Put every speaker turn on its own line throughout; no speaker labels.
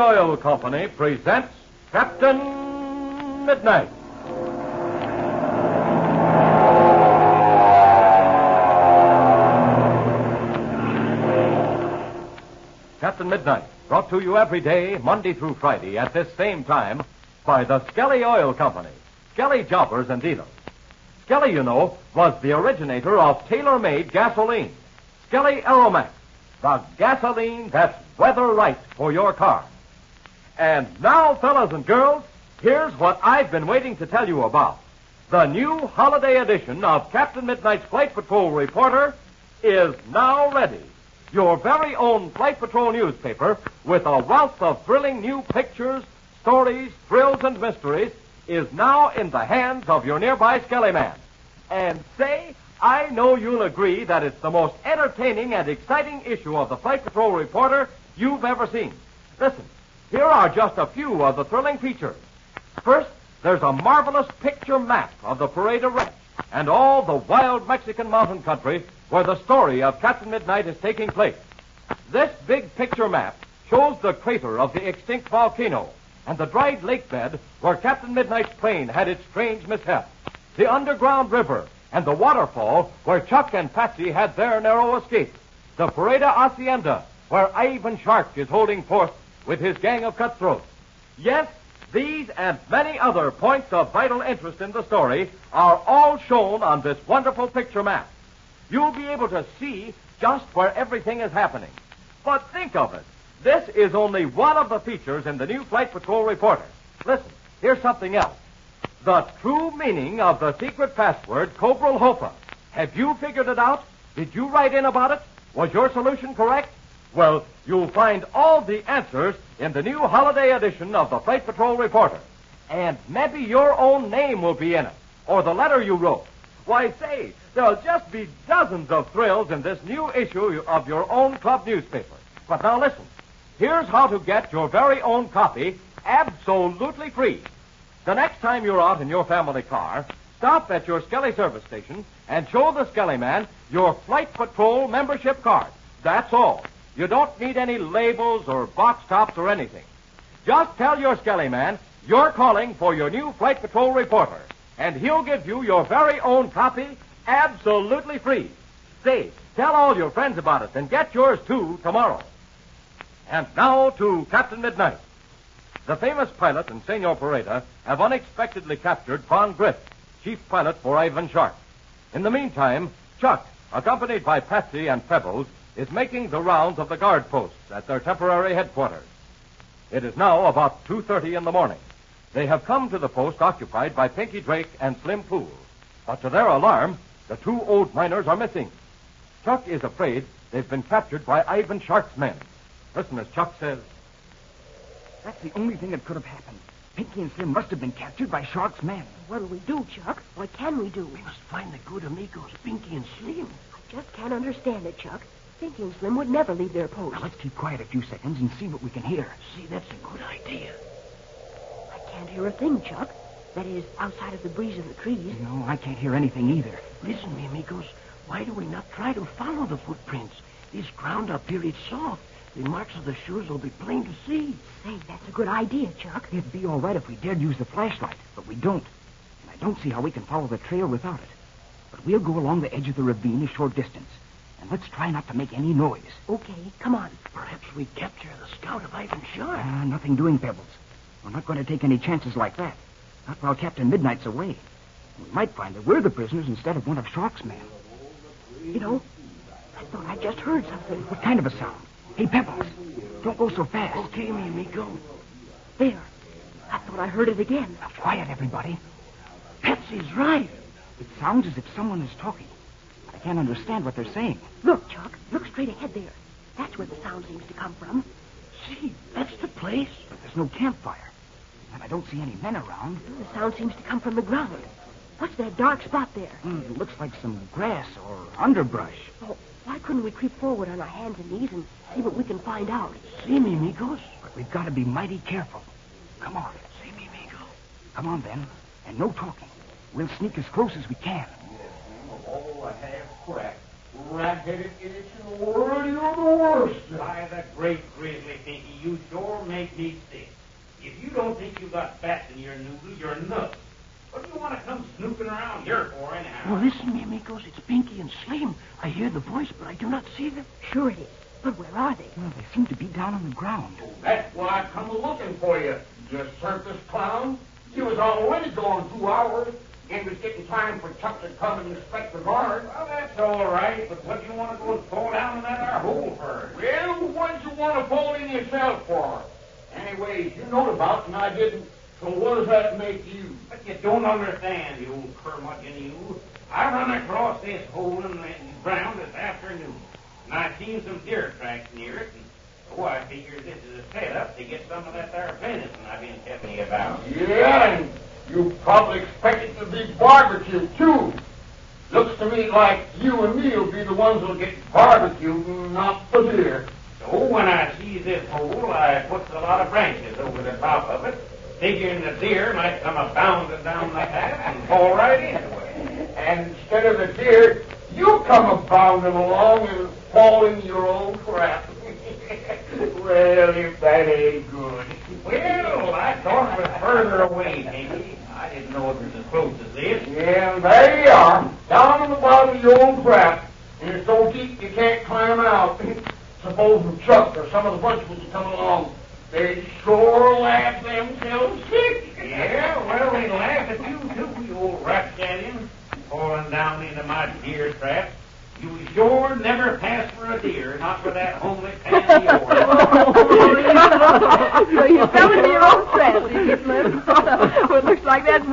Oil Company presents Captain Midnight. Captain Midnight, brought to you every day, Monday through Friday, at this same time, by the Skelly Oil Company, Skelly Jobbers and Dealers. Skelly, you know, was the originator of tailor-made gasoline. Skelly Aromax, the gasoline that's weather right for your car. And now, fellas and girls, here's what I've been waiting to tell you about. The new holiday edition of Captain Midnight's Flight Patrol Reporter is now ready. Your very own Flight Patrol newspaper with a wealth of thrilling new pictures, stories, thrills, and mysteries is now in the hands of your nearby Skelly man. And say, I know you'll agree that it's the most entertaining and exciting issue of the Flight Patrol Reporter you've ever seen. Listen, here are just a few of the thrilling features. First, there's a marvelous picture map of the Parada Ranch and all the wild Mexican mountain country where the story of Captain Midnight is taking place. This big picture map shows the crater of the extinct volcano and the dried lake bed where Captain Midnight's plane had its strange mishap, the underground river, and the waterfall where Chuck and Patsy had their narrow escape, the Parada Hacienda where Ivan Shark is holding forth with his gang of cutthroats. Yes, these and many other points of vital interest in the story are all shown on this wonderful picture map. You'll be able to see just where everything is happening. But think of it. This is only one of the features in the new Flight Patrol Reporter. Listen, here's something else. The true meaning of the secret password, Cobral Hopa. Have you figured it out? Did you write in about it? Was your solution correct? Well, you'll find all the answers in the new holiday edition of the Flight Patrol Reporter. And maybe your own name will be in it, or the letter you wrote. Why, say, there'll just be dozens of thrills in this new issue of your own club newspaper. But now listen. Here's how to get your very own copy absolutely free. The next time you're out in your family car, stop at your Skelly service station and show the Skelly man your Flight Patrol membership card. That's all. You don't need any labels or box tops or anything. Just tell your Skelly man you're calling for your new Flight Patrol reporter, and he'll give you your very own copy absolutely free. Say, tell all your friends about it and get yours too tomorrow. And now to Captain Midnight. The famous pilot and Senor Parada have unexpectedly captured Von Griff, chief pilot for Ivan Shark. In the meantime, Chuck, accompanied by Patsy and Pebbles, is making the rounds of the guard posts at their temporary headquarters. It is now about 2.30 in the morning. They have come to the post occupied by Pinky Drake and Slim Pool. But to their alarm, the two old miners are missing. Chuck is afraid they've been captured by Ivan Shark's men. Listen as Chuck says.
That's the only thing that could have happened. Pinky and Slim must have been captured by Shark's men.
What'll we do, Chuck? What can we do?
We must find the good amigos, Pinky and Slim.
I just can't understand it, Chuck. Pinky and Slim would never leave their post.
Now, let's keep quiet a few seconds and see what we can hear.
See, that's a good idea.
I can't hear a thing, Chuck. That is, outside of the breeze of the trees.
No, I can't hear anything either.
Listen, mi amigos. Why do we not try to follow the footprints? This ground up here is soft. The marks of the shoes will be plain to see.
Say, that's a good idea, Chuck.
It'd be all right if we dared use the flashlight, but we don't. And I don't see how we can follow the trail without it. But we'll go along the edge of the ravine a short distance. And let's try not to make any noise.
Okay, come on.
Perhaps we capture the scout of Ivan Shark.
Ah, nothing doing, Pebbles. We're not going to take any chances like that. Not while Captain Midnight's away. We might find that we're the prisoners instead of one of Shark's men.
You know, I thought I just heard something.
What kind of a sound? Hey, Pebbles, don't go so fast.
Okay, me, me, go.
There. I thought I heard it again.
Now, quiet, everybody.
Patsy's right.
It sounds as if someone is talking. I can't understand what they're saying.
Look, Chuck. Look straight ahead there. That's where the sound seems to come from.
See, that's the place.
But there's no campfire. And I don't see any men around.
The sound seems to come from the ground. What's that dark spot there?
Hmm, it looks like some grass or underbrush.
Oh, why couldn't we creep forward on our hands and knees and see what we can find out?
See, me, amigos.
But we've got to be mighty careful. Come on.
See, me, amigo.
Come on, then. And no talking. We'll sneak as close as we can.
Oh, a half crack. rat-headed idiots in the world. You're the worst.
By the great grizzly Pinky, you sure make me sick. If you don't think you've got fat in your noodle, you're nuts. What do you want to come snooping around here for, anyhow?
Well, listen, mi amigos. It's Pinky and Slim. I hear the voice, but I do not see them.
Sure it is. But where are they?
Well, they seem to be down on the ground.
Oh, that's why I come looking for you, you circus clown. You was already gone two hours. and was getting time for Chuck to come and inspect the guard.
Well, that's all right, but what do you want to go and fall down in that our hole for?
Well, what'd you want to fall in yourself for? Anyways, you know about it and I didn't. So what does that make you?
But you don't understand, you old curmudgeon, you. I run across this hole in the ground this afternoon, and I seen some deer tracks near it, and oh, I figure this is a setup to get some of that there venison I've been telling you about.
Yeah, you probably expect it to be barbecued, too. Looks to me like you and me will be the ones who'll get barbecued, not the deer.
So when I see this hole, I puts a lot of branches over the top of it, figuring the deer might come a bounding down like that and fall right into it.
And instead of the deer, you come a bounding along and fall in your own trap. well, if that ain't good.
Well, I thought it was further away, Pinky. I didn't know it was as close as this.
Yeah, and there you are, down in the bottom of your own trap, and it's so deep you can't climb out. Suppose a truck or some of the bunch would come along. They'd sure laugh themselves sick.
Yeah, well, they laugh at you, too, you old rapscallion, falling down into my deer trap. You sure never pass for a deer, not for that homely pan of yours.
so you fell into your own trap, did you, Slim? well, it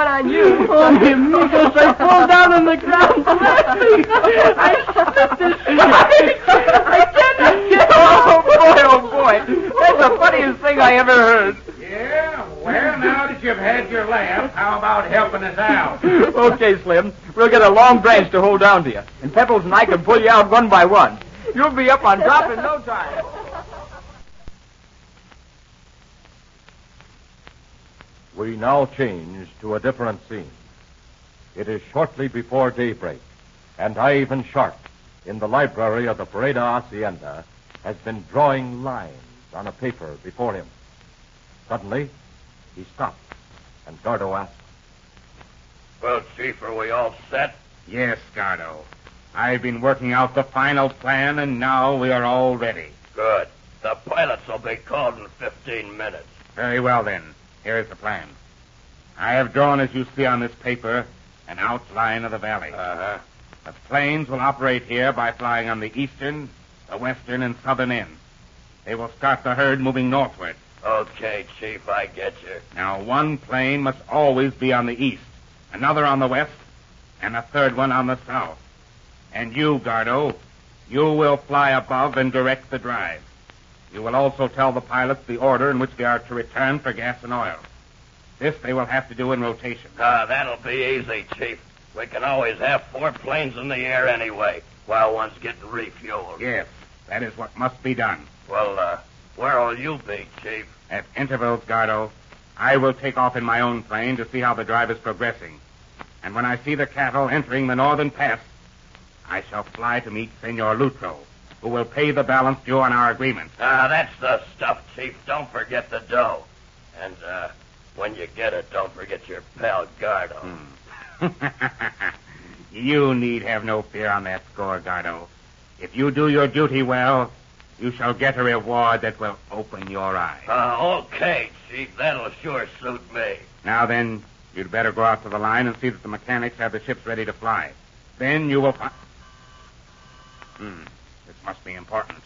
looks like that's one on you.
Oh, amigos, I fall down on the ground. I spit this I can't get Oh, boy, oh, boy. That's the funniest thing I ever heard.
Yeah, well, now that you've had your laugh, how about helping us out?
okay, Slim. We'll get a long branch to hold down to you. And Pebbles and I can pull you out one by one. You'll be up on top in no time.
We now change to a different scene. It is shortly before daybreak, and Ivan Shark, in the library of the Parada Hacienda, has been drawing lines on a paper before him. Suddenly, he stops, and Gardo asks,
Well, Chief, are we all set?
Yes, Gardo. I've been working out the final plan, and now we are all ready.
Good. The pilots will be called in 15 minutes.
Very well, then. Here is the plan. I have drawn, as you see on this paper, an outline of the valley.
Uh-huh.
The planes will operate here by flying on the eastern, the western, and southern ends. They will start the herd moving northward.
Okay, Chief, I get you.
Now, one plane must always be on the east, another on the west, and a third one on the south. And you, Gardo, you will fly above and direct the drive. You will also tell the pilots the order in which they are to return for gas and oil. This they will have to do in rotation.
Ah, that'll be easy, Chief. We can always have four planes in the air anyway, while one's getting refueled.
Yes, that is what must be done.
Well, uh, where'll you be, Chief?
At intervals, Gardo, I will take off in my own plane to see how the drive is progressing. And when I see the cattle entering the northern pass, I shall fly to meet Senor Lutro, who will pay the balance due on our agreement.
Ah, that's the stuff, Chief. Don't forget the dough. And, uh, when you get it, don't forget your pal Gardo.
you need have no fear on that score, Gardo. If you do your duty well, you shall get a reward that will open your eyes.
Uh, okay, Chief. That'll sure suit me.
Now then, you'd better go out to the line and see that the mechanics have the ships ready to fly. Then you will find. Hmm. This must be important.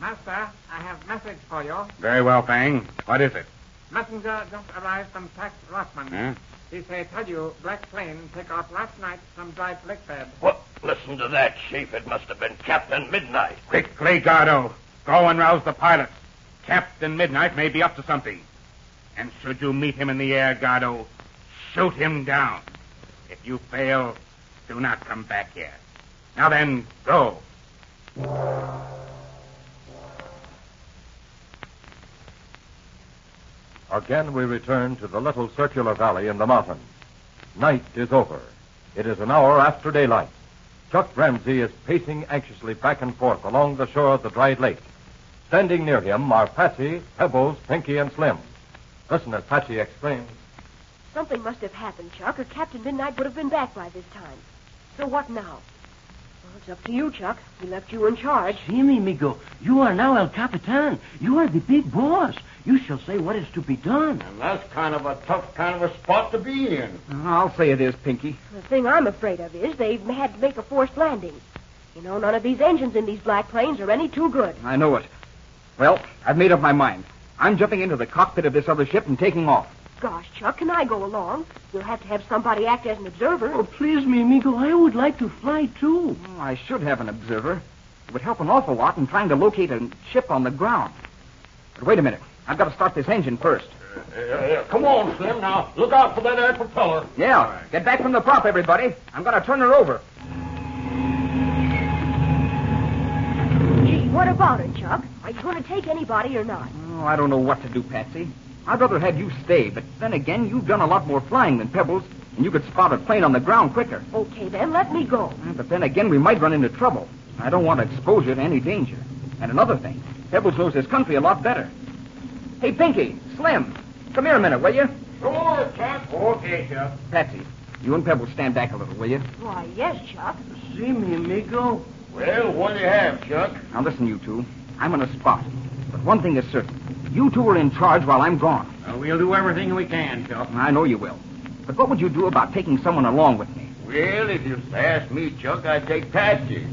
Master, I have message for you.
Very well, Fang. What is it?
Messenger just arrived from Pax Rothman.
Huh?
He say tell you black plane take off last night from dry lake bed.
What? Listen to that, Chief. It must have been Captain Midnight.
Quickly, Gardo. Oh. Go and rouse the pilots. Captain Midnight may be up to something. And should you meet him in the air, Gardo, oh, shoot him down. If you fail, do not come back here. Now then, go.
Again, we return to the little circular valley in the mountains. Night is over. It is an hour after daylight. Chuck Ramsey is pacing anxiously back and forth along the shore of the dried lake. Standing near him are Patsy, Pebbles, Pinky, and Slim. Listen as Patsy exclaims.
Something must have happened, Chuck, or Captain Midnight would have been back by this time. So what now? Well, it's up to you, Chuck. We left you in charge.
See me, amigo. You are now El Capitan. You are the big boss. You shall say what is to be done.
And that's kind of a tough kind of a spot to be in.
I'll say it is, Pinky.
The thing I'm afraid of is they've had to make a forced landing. You know, none of these engines in these black planes are any too good.
I know it. Well, I've made up my mind. I'm jumping into the cockpit of this other ship and taking off.
Gosh, Chuck, can I go along? You'll have to have somebody act as an observer.
Oh, please me, amigo. I would like to fly, too.
Oh, I should have an observer. It would help an awful lot in trying to locate a ship on the ground. But wait a minute. I've got to start this engine first.
Yeah, yeah. Come on, Slim. Now, look out for that air propeller.
Yeah. Get back from the prop, everybody. I'm going to turn her over.
Gee, what about it, Chuck? Are you going to take anybody or not?
Oh, I don't know what to do, Patsy. I'd rather have you stay, but then again, you've done a lot more flying than Pebbles, and you could spot a plane on the ground quicker.
Okay, then, let me go.
But then again, we might run into trouble. I don't want to expose you to any danger. And another thing, Pebbles knows this country a lot better. Hey, Pinky, Slim, come here a minute, will you?
Sure, Chuck.
Okay, Chuck.
Patsy, you and Pebbles stand back a little, will you?
Why, yes, Chuck.
See me, amigo.
Well, what do you have, Chuck?
Now listen, you two. I'm on a spot. But one thing is certain. You two are in charge while I'm gone.
Uh, we'll do everything we can, Chuck.
I know you will. But what would you do about taking someone along with me?
Well, if you ask me, Chuck, I'd take Patsy.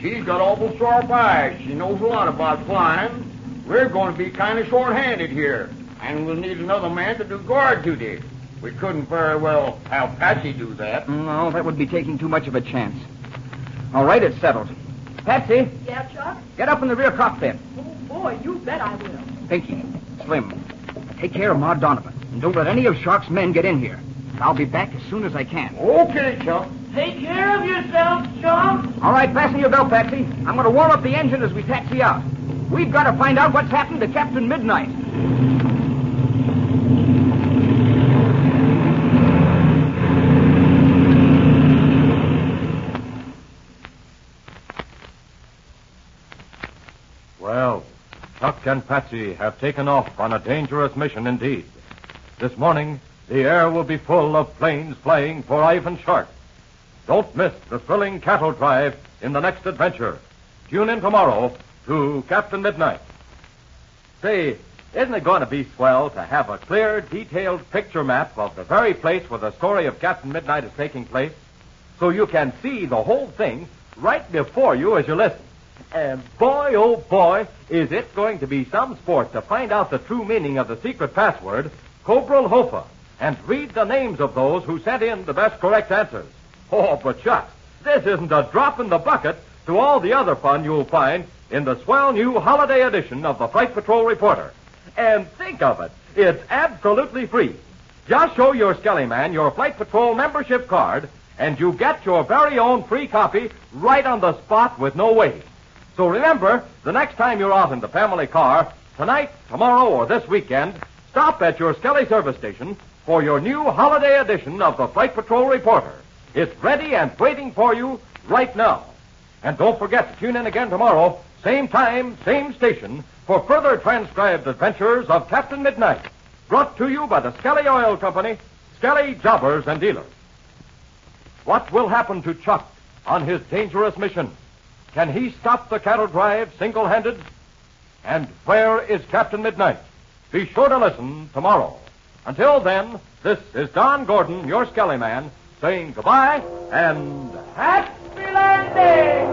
She's got awful sharp eyes. She knows a lot about flying. We're going to be kind of short-handed here, and we'll need another man to do guard duty. We couldn't very well have Patsy do that.
No, that would be taking too much of a chance. All right, it's settled. Patsy,
Yeah, Chuck?
get up in the rear cockpit.
Oh, boy, you bet I will.
Pinky, Slim, take care of Ma Donovan. And don't let any of Shark's men get in here. I'll be back as soon as I can.
Okay, Chuck.
Take care of yourself, Chuck.
All right, fasten your belt, Patsy. I'm going to warm up the engine as we taxi out. We've got to find out what's happened to Captain Midnight.
Well, Chuck and Patsy have taken off on a dangerous mission indeed. This morning, the air will be full of planes flying for Ivan Shark. Don't miss the thrilling cattle drive in the next adventure. Tune in tomorrow to Captain Midnight. Say, isn't it going to be swell to have a clear, detailed picture map of the very place where the story of Captain Midnight is taking place? So you can see the whole thing right before you as you listen. And boy, oh boy, is it going to be some sport to find out the true meaning of the secret password, Cobral Hofa, and read the names of those who sent in the best correct answers. Oh, but shucks, this isn't a drop in the bucket to all the other fun you'll find in the swell new holiday edition of the Flight Patrol Reporter. And think of it, it's absolutely free. Just show your Skelly Man your Flight Patrol membership card, and you get your very own free copy right on the spot with no waiting. So remember, the next time you're out in the family car, tonight, tomorrow, or this weekend, stop at your Skelly service station for your new holiday edition of the Flight Patrol Reporter. It's ready and waiting for you right now. And don't forget to tune in again tomorrow, same time, same station, for further transcribed adventures of Captain Midnight. Brought to you by the Skelly Oil Company, Skelly Jobbers and Dealers. What will happen to Chuck on his dangerous mission? Can he stop the cattle drive single-handed? And where is Captain Midnight? Be sure to listen tomorrow. Until then, this is Don Gordon, your Skelly Man, saying goodbye and happy landing!